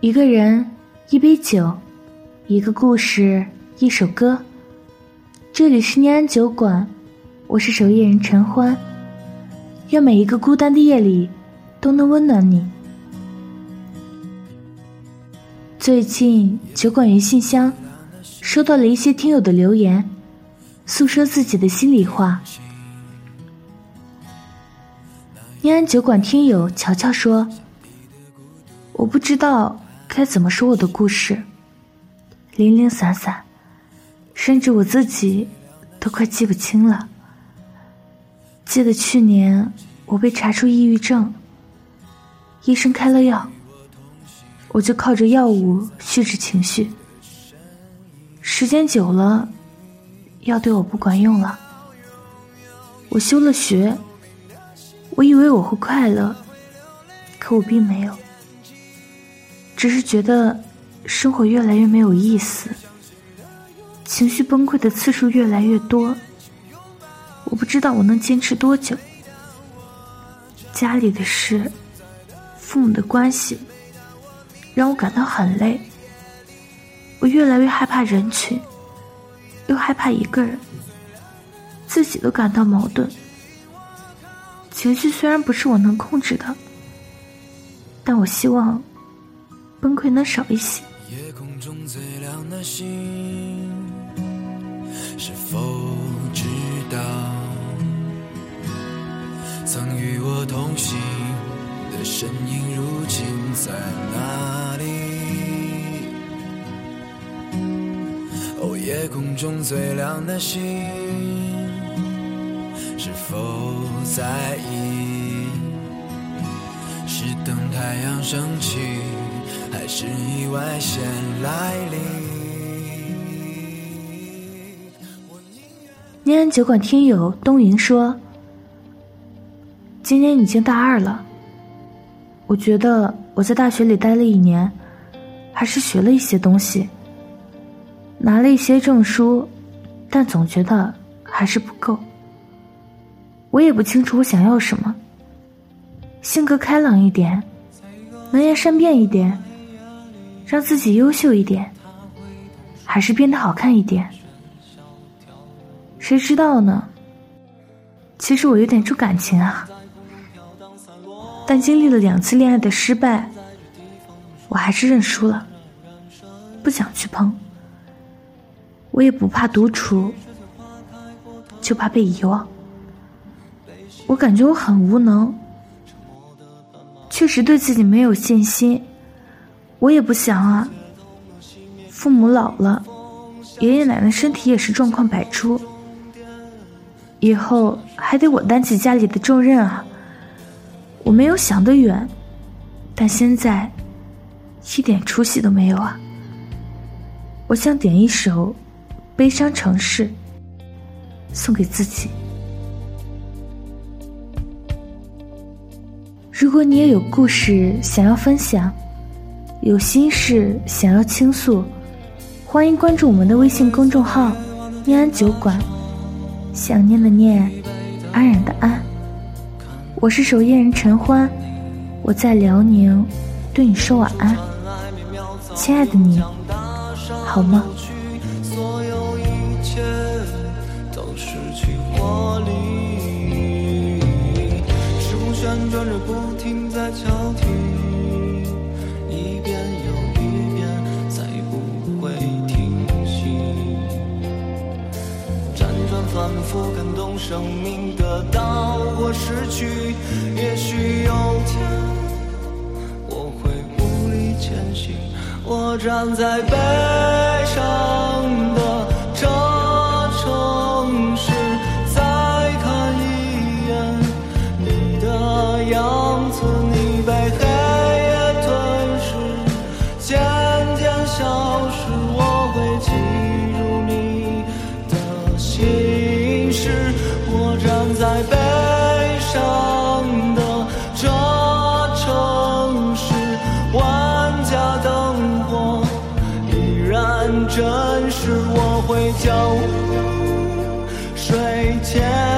一个人，一杯酒，一个故事，一首歌。这里是念安酒馆，我是守夜人陈欢。愿每一个孤单的夜里都能温暖你。最近酒馆与信箱收到了一些听友的留言，诉说自己的心里话。念安酒馆听友乔乔说：“我不知道该怎么说我的故事，零零散散，甚至我自己都快记不清了。记得去年我被查出抑郁症，医生开了药，我就靠着药物蓄制情绪。时间久了，药对我不管用了，我休了学。”我以为我会快乐，可我并没有，只是觉得生活越来越没有意思，情绪崩溃的次数越来越多。我不知道我能坚持多久。家里的事，父母的关系，让我感到很累。我越来越害怕人群，又害怕一个人，自己都感到矛盾。情绪虽然不是我能控制的，但我希望崩溃能少一些。夜空中最亮的星，是否知道曾与我同行的身影如今在哪里？哦，夜空中最亮的星。是否在意？是等太阳升起，还是意外先来临？念安酒馆听友东云说：“今年已经大二了，我觉得我在大学里待了一年，还是学了一些东西，拿了一些证书，但总觉得还是不够。”我也不清楚我想要什么。性格开朗一点，能言善辩一点，让自己优秀一点，还是变得好看一点？谁知道呢？其实我有点重感情啊，但经历了两次恋爱的失败，我还是认输了，不想去碰。我也不怕独处，就怕被遗忘。我感觉我很无能，确实对自己没有信心。我也不想啊。父母老了，爷爷奶奶身体也是状况百出，以后还得我担起家里的重任啊。我没有想得远，但现在一点出息都没有啊。我想点一首《悲伤城市》，送给自己。如果你也有故事想要分享，有心事想要倾诉，欢迎关注我们的微信公众号“念安酒馆”。想念的念，安然的安。我是守夜人陈欢，我在辽宁，对你说晚安，亲爱的你，好吗？转着不停在交替，一遍又一遍，再不会停息。辗转反复，感动生命得到或失去。也许有天我会无力前行，我站在悲伤真是我会叫睡前